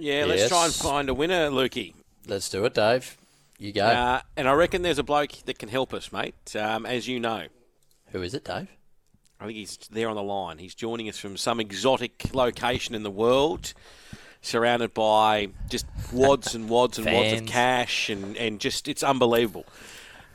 Yeah, let's Yes. try and find a winner, Lukey. Let's do it, Dave. You go. Uh, and I reckon there's a bloke that can help us, mate. Um, as you know, Who is it, Dave? I think he's there on the line. He's joining us from some exotic location in the world, surrounded by just wads and wads and wads of Fans. cash, and, and just it's unbelievable.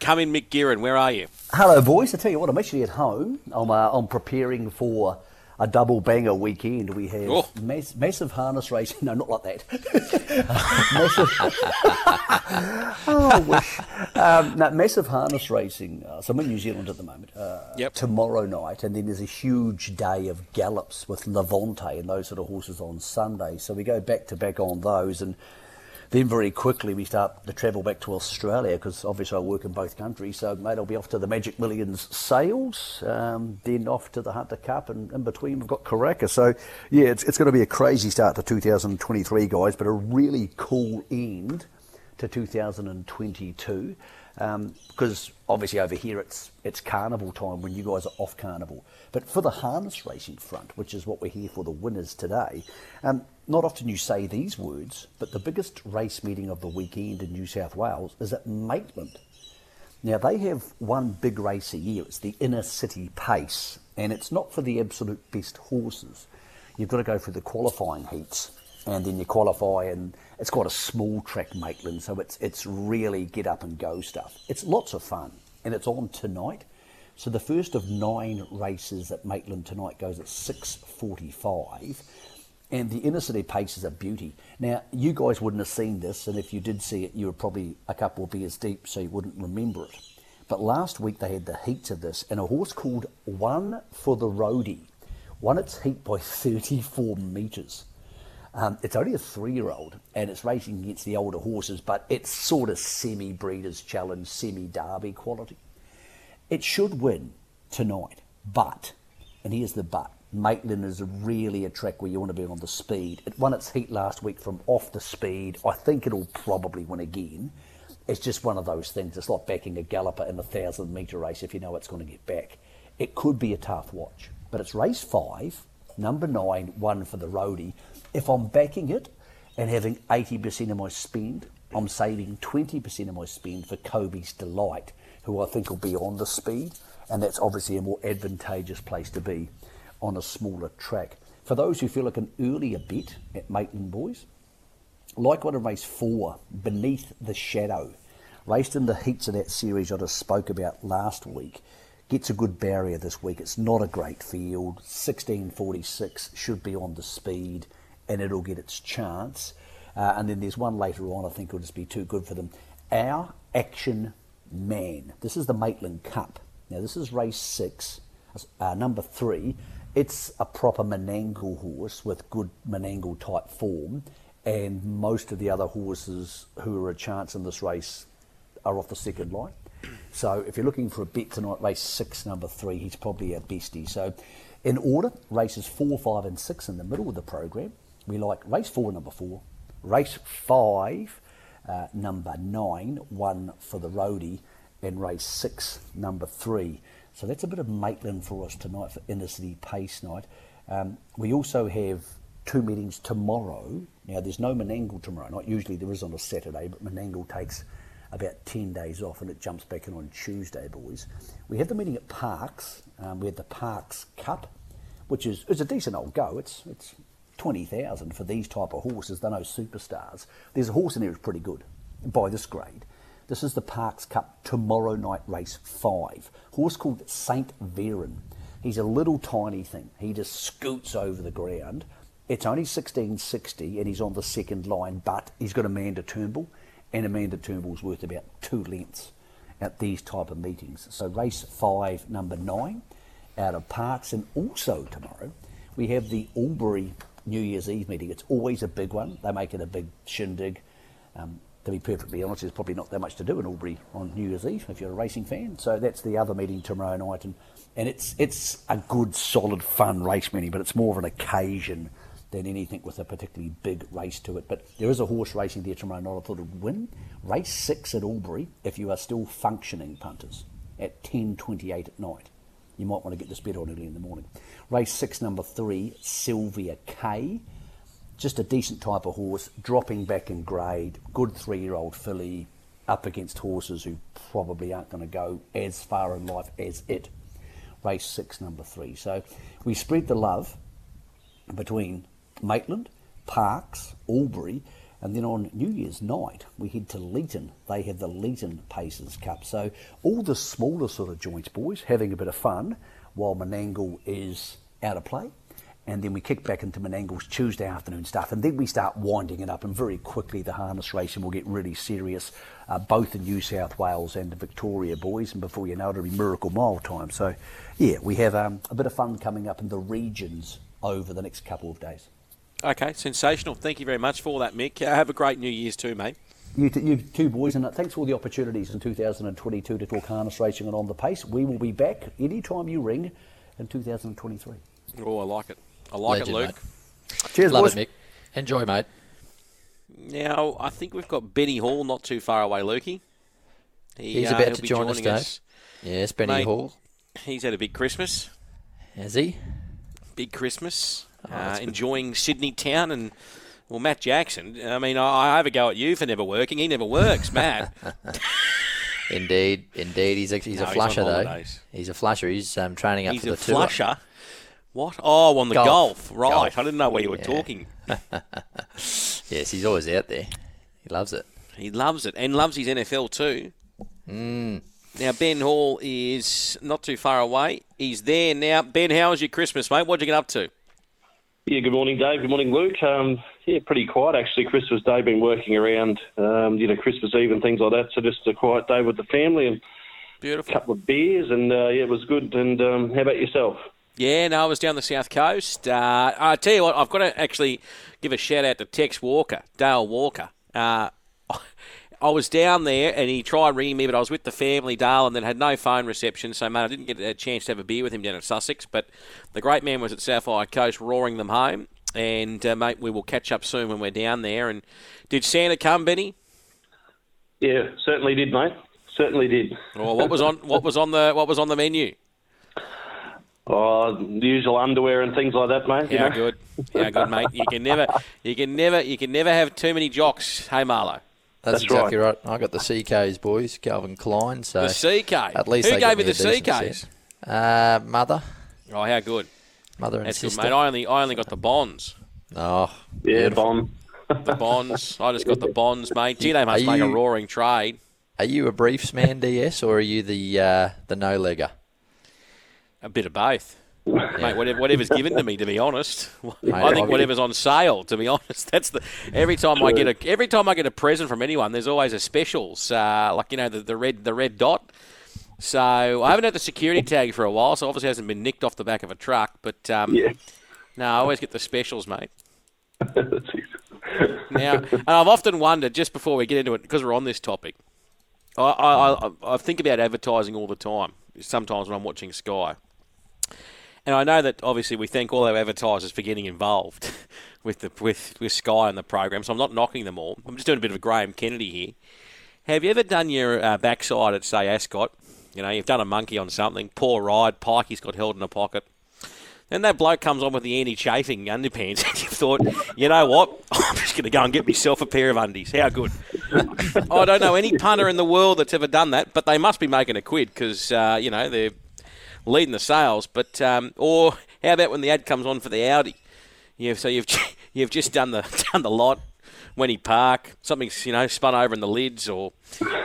Come in, Mick Guerin. Where are you? Hello, boys. I tell you what, I'm actually at home. I'm, uh, I'm preparing for a double banger weekend. We have Oh. mass, massive harness racing. No, not like that. massive. oh, wish. Um, no, massive harness racing. Uh, so I'm in New Zealand at the moment. Uh, Yep. Tomorrow night, and then there's a huge day of gallops with Levante and those sort of horses on Sunday. So we go back to back on those and. Then very quickly we start to travel back to Australia because obviously I work in both countries. So mate, I'll be off to the Magic Millions sales, um, then off to the Hunter Cup, and in between we've got Karaka. So yeah, it's, it's going to be a crazy start to 2023, guys, but a really cool end to 2022 um, because obviously over here it's it's carnival time when you guys are off carnival. But for the harness racing front, which is what we're here for the winners today, um, not often you say these words, but the biggest race meeting of the weekend in New South Wales is at Maitland. Now they have one big race a year. It's the Inter City Pace, and it's not for the absolute best horses. You've got to go through the qualifying heats, and then you qualify, and it's quite a small track, Maitland, so it's it's really get up and go stuff. It's lots of fun, and it's on tonight. So the first of nine races at Maitland tonight goes at six forty-five. And the Inter City Pace is a beauty. Now, you guys wouldn't have seen this, and if you did see it, you were probably a couple of beers deep, so you wouldn't remember it. But last week they had the heats of this, and a horse called One for the Roadie won its heat by 34 metres. Um, it's only a three-year-old, and it's racing against the older horses, but it's sort of semi-breeders' challenge, semi-derby quality. It should win tonight, but, and here's the but, Maitland is really a track where you want to be on the speed. It won its heat last week from off the speed. I think it'll probably win again. It's just one of those things. It's like backing a galloper in a thousand metre race if you know it's going to get back. It could be a tough watch, but it's race five, number nine, one for the roadie. If I'm backing it and having 80% of my spend, I'm saving 20% of my spend for Kobe's Delight, who I think will be on the speed, and that's obviously a more advantageous place to be on a smaller track. For those who feel like an earlier bet at Maitland Boys, like one in race four, Beneath the Shadow, raced in the heats of that series I just spoke about last week, gets a good barrier this week. It's not a great field. 1646 should be on the speed and it'll get its chance. Uh, and then there's one later on I think will just be too good for them. Our Action Man. This is the Maitland Cup. Now this is race six, uh, number three. It's a proper Menangle horse with good Menangle type form, and most of the other horses who are a chance in this race are off the second line. So if you're looking for a bet tonight, race six, number three, he's probably a bestie. So in order, races four, five, and six in the middle of the program. We like race four, number four, race five, uh, number nine, one for the roadie, and race six, number three. So that's a bit of Maitland for us tonight for Inter City Pace Night. Um, we also have two meetings tomorrow. Now, there's no Menangle tomorrow night. Usually there is on a Saturday, but Menangle takes about 10 days off and it jumps back in on Tuesday, boys. We have the meeting at Parkes. Um, we had the Parkes Cup, which is, is a decent old go. It's, it's 20,000 for these type of horses. They're no superstars. There's a horse in there that's pretty good by this grade. This is the Parkes Cup tomorrow night race five. Horse called Saint Veron. He's a little tiny thing. He just scoots over the ground. It's only 1660 and he's on the second line, but he's got Amanda Turnbull, and Amanda Turnbull's worth about two lengths at these type of meetings. So race five, number nine, out of Parkes, and also tomorrow we have the Albury New Year's Eve meeting. It's always a big one. They make it a big shindig. Um, to be perfectly honest, there's probably not that much to do in Albury on New Year's Eve if you're a racing fan. So that's the other meeting tomorrow night, and, and it's it's a good, solid, fun race meeting, but it's more of an occasion than anything with a particularly big race to it. But there is a horse racing there tomorrow night. I thought it would win. Race six at Albury, if you are still functioning punters, at 10.28 at night. You might want to get this bet on early in the morning. Race six, number three, Sylvia K. just a decent type of horse, dropping back in grade, good three-year-old filly, up against horses who probably aren't going to go as far in life as it. Race six, number three. So we spread the love between Maitland, Parkes, Albury, and then on New Year's night, we head to Leeton. They have the Leeton Pacers Cup. So all the smaller sort of joints, boys, having a bit of fun while Menangle is out of play. And then we kick back into Menangle's Tuesday afternoon stuff. And then we start winding it up. And very quickly, the harness racing will get really serious, uh, both in New South Wales and the Victoria, boys. And before you know it, it'll be Miracle Mile time. So, yeah, we have um, a bit of fun coming up in the regions over the next couple of days. Okay, sensational. Thank you very much for that, Mick. Uh, have a great New Year's too, mate. You, t- you two boys, and uh, thanks for all the opportunities in 2022 to talk harness racing and on the pace. We will be back anytime you ring in 2023. Oh, I like it. I like Legend, it, Luke. mate. Cheers, Love boys. it, Mick. Enjoy, mate. Now, I think we've got Benny Hall not too far away, Lukey. He, He's uh, about he'll to join us, joining Dave. Yes, Benny Mate. Hall. He's had a big Christmas. Has he? Big Christmas. Uh, Oh, good. enjoying Sydney town and, well, Matt Jackson. I mean, I, I have a go at you for never working. He never works, Matt. Indeed, indeed. He's a, he's No, a he's though. He's a flusher. He's um, training up He's for a the tour. He's a flusher. What? Oh, on the golf. Golf. Right. Golf. I didn't know where you were Yeah. talking. Yes, he's always out there. He loves it. He loves it and loves his NFL too. Mm. Now, Ben Hall is not too far away. He's there now. Ben, how was your Christmas, mate? What'd you get up to? Yeah, good morning, Dave. Good morning, Luke. Um, yeah, pretty quiet actually. Christmas Day, been working around, um, you know, Christmas Eve and things like that. So just a quiet day with the family and a couple of beers, and uh, yeah, it was good. And um, how about yourself? Yeah, no, I was down the south coast. Uh, I tell you what, I've got to actually give a shout out to Tex Walker, Dale Walker. Uh, I was down there and he tried ringing me, but I was with the family, Dale, and then had no phone reception. So, mate, I didn't get a chance to have a beer with him down at Sussex. But the great man was at Island Coast roaring them home. And, uh, mate, we will catch up soon when we're down there. And did Santa come, Benny? Yeah, certainly did, mate. Certainly did. Or what was on what was on the what was on the menu? Oh, the usual underwear and things like that, mate. you know? good, how good, mate. You can never, you can never, you can never have too many jocks. Hey, Marlo. That's, That's exactly right. I got the CKs, boys. Calvin Klein. So The CK. At least Who they gave get you me the CKs? Uh, mother, Oh, how good. mother and That's good, sister. mate. I only, I only got the bonds. Oh, Yeah, beautiful. bomb. The bonds. I just got the bonds, mate. Gee, they must Are make a roaring trade. Are you a briefs man, DS, or are you the uh, the no legger? A bit of both. Mate, whatever, whatever's given to me, to be honest, I think whatever's on sale. To be honest, that's the every time I get a every time I get a present from anyone, there's always a specials, uh, like you know the, the red the red dot. So I haven't had the security tag for a while, so obviously hasn't been nicked off the back of a truck. But um, Yeah. no, I always get the specials, mate. Now, and I've often wondered, just before we get into it, because we're on this topic, I, I, I, I think about advertising all the time, sometimes when I'm watching Sky. And I know that obviously we thank all our advertisers for getting involved with the with, with Sky and the program, so I'm not knocking them all. I'm just doing a bit of a Graham Kennedy here. Have you ever done your uh, backside at, say, Ascot? You know, you've done a monkey on something, poor ride, Pikey's got held in a pocket. Then that bloke comes on with the anti-chafing underpants, and you've thought, you know what? I'm just going to go and get myself a pair of undies. How good? I don't know any punter in the world that's ever done that, but they must be making a quid because uh, you know they're leading the sales. But um, or how about when the ad comes on for the Audi? Yeah, so you've you've just done the done the lot. When he park, something's you know spun over in the lids or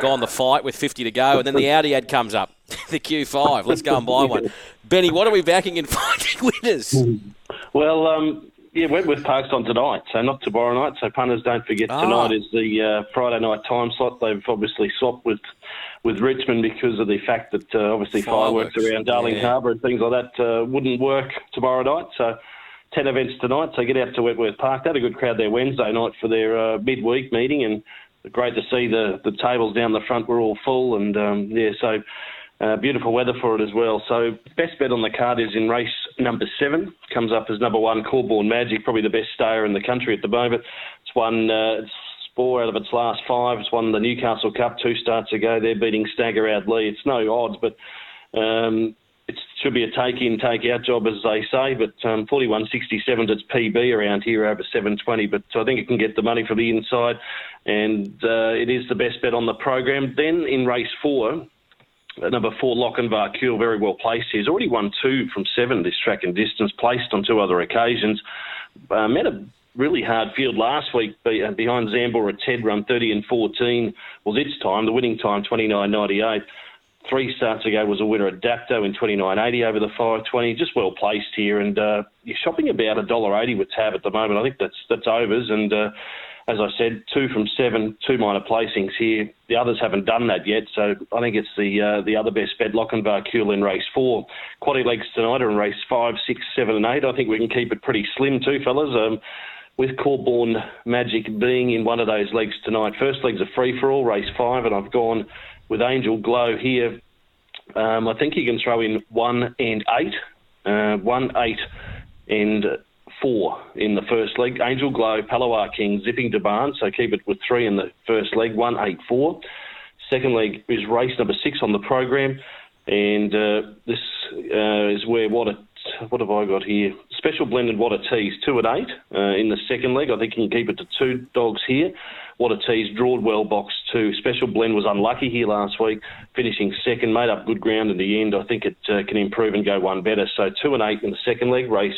gone the fight with 50 to go, and then the Audi ad comes up, the Q5. Let's go and buy one. Benny, what are we backing in finding winners? Well, um, yeah, Wentworth Park's on tonight, so not tomorrow night. So punters, don't forget Ah. tonight is the uh, Friday night time slot. They've obviously swapped with with Richmond because of the fact that uh, obviously fireworks, Fireworks, around Darling yeah. Harbour and things like that uh, wouldn't work tomorrow night. So. 10 events tonight, so get out to Wentworth Park. They had a good crowd there Wednesday night for their uh, midweek meeting, and great to see the, the tables down the front were all full, and um, yeah, so uh, beautiful weather for it as well. So best bet on the card is in race number seven. Comes up as number one, Corborn Magic, probably the best stayer in the country at the moment. It's won uh, it's four out of its last five. It's won the Newcastle Cup two starts ago. They're beating Stagger Out Lee. It's no odds, but um, it should be a take in, take out job, as they say. But um, 41.67 its PB around here over 720. But I think it can get the money from the inside, and uh, it is the best bet on the program. Then in race four. Number four, Lochinvar Kuhl, very well placed. He's already won two from seven this track and distance, placed on two other occasions. Uh, met a really hard field last week uh, behind Zambor at Ted run 30 and 14 was its time, the winning time 29.98. Three starts ago was a winner at Dapto in 29.80 over the 520. Just well placed here, and uh, you're shopping about $1.80 with Tab at the moment. I think that's that's overs, and uh, as I said, two from seven, two minor placings here. The others haven't done that yet, so I think it's the uh, the other best bet, Lochinvar Kuhl in race four. Quaddy legs tonight are in race five, six, seven, and eight. I think we can keep it pretty slim too, fellas. Um, with Corborn Magic being in one of those legs tonight. First leg's a free for all, race five, and I've gone with Angel Glow here. Um, I think you can throw in one and eight, uh, one, eight, and four in the first leg. Angel Glow, Palawa King, zipping to barn, so keep it with three in the first leg, one, eight, four. Second leg is race number six on the program, and uh, this uh, is where what a what have I got here? Special blended what a tease, two at eight uh, in the second leg. I think you can keep it to two dogs here. What a tease, drawed well box two. Special blend was unlucky here last week, finishing second, made up good ground in the end. I think it uh, can improve and go one better. So two and eight in the second leg, race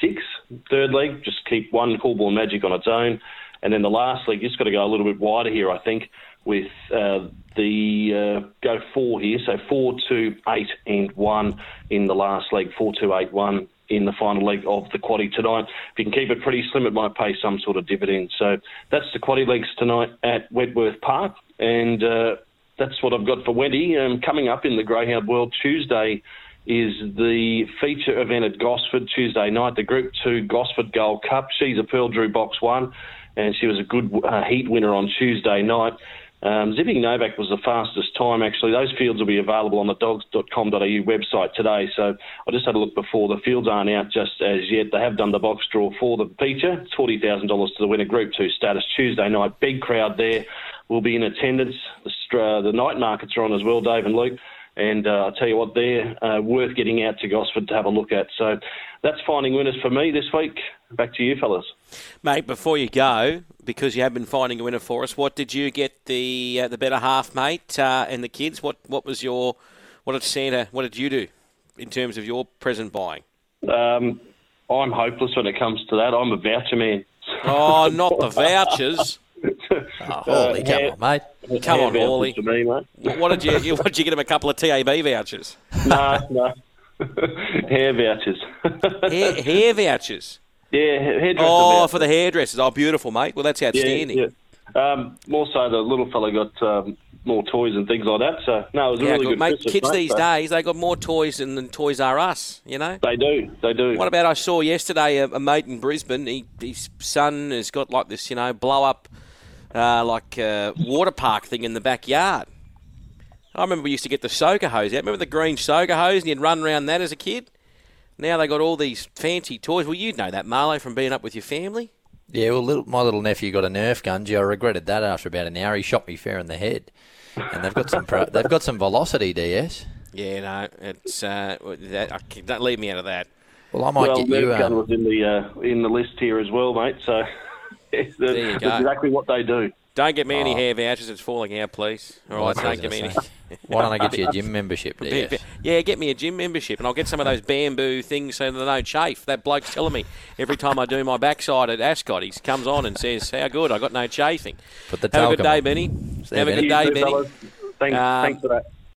six. Third leg, just keep one Coolborn Magic on its own. And then the last leg, just got to go a little bit wider here, I think, with uh, the uh, go four here. So four, two, eight, and one in the last leg. Four, two, eight, one in the final leg of the quaddy tonight. If you can keep it pretty slim, it might pay some sort of dividend. So that's the quaddy legs tonight at Wentworth Park, and uh, that's what I've got for Wenty. Um, coming up in the Greyhound World Tuesday is the feature event at Gosford Tuesday night, the Group 2 Gosford Gold Cup. She's a Pearl Drew Box 1, and she was a good uh, heat winner on Tuesday night. Um, Zipping Novak was the fastest time, actually. Those fields will be available on the dogs.com.au website today. So I just had a look before. The fields aren't out just as yet. They have done the box draw for the feature. It's $40,000 to the winner, Group 2 status Tuesday night. Big crowd there will be in attendance. The, stra- the night markets are on as well, Dave and Luke. And uh, I'll tell you what, they're uh, worth getting out to Gosford to have a look at. So that's finding winners for me this week. Back to you, fellas. Mate, before you go, because you have been finding a winner for us, what did you get the uh, the better half, mate, uh, and the kids? What what was your what did Santa? What did you do in terms of your present buying? Um, I'm hopeless when it comes to that. I'm a voucher man. Oh, not the vouchers. Oh, holy, come hair- on, mate. Come on, vouchers Wally. For me, mate. What what did you you- what did you get him a couple of TAB vouchers? no, no. hair vouchers. Hair, hair vouchers. yeah, hairdresser Oh, vouchers. for the hairdressers. Oh, beautiful, mate. Well, that's outstanding. yeah. Um, more so, the little fella got um, more toys and things like that. So no, it was a Yeah, really good, good mate. Christmas, Kids mate, these so- days, they got more toys than, than Toys R Us. You know. They do, they do. What about I saw yesterday a, a mate in Brisbane. He, his son has got like this, you know, blow up, uh, like uh, water park thing in the backyard. I remember we used to get the soaker hose out. Remember the green soaker hose, and you'd run around that as a kid. Now they got all these fancy toys. Well, you'd know that, Marlo, from being up with your family. Yeah, well, little, my little nephew got a Nerf gun. Gee, I regretted that after about an hour. He shot me fair in the head. And they've got some pro- they've got some velocity DS. Yeah, no, it's uh, that, I, can- don't leave me out of that. Well, I might well, get you. Nerf gun Um, was in the uh, in the list here as well, mate. So that's There you go. exactly what they do. Don't get me any Oh. hair vouchers. It's falling out, please. All well, right, that's what I don't get me any. Why don't I get you a gym membership, Be- DS? Yeah, get me a gym membership, and I'll get some of those bamboo things so they don't chafe. That bloke's telling me every time I do my backside at Ascot, he comes on and says, "How good! I got no chafing." Put the Have a good day, on. Benny. See Have a good day, Benny. Thanks, Um, thanks for that.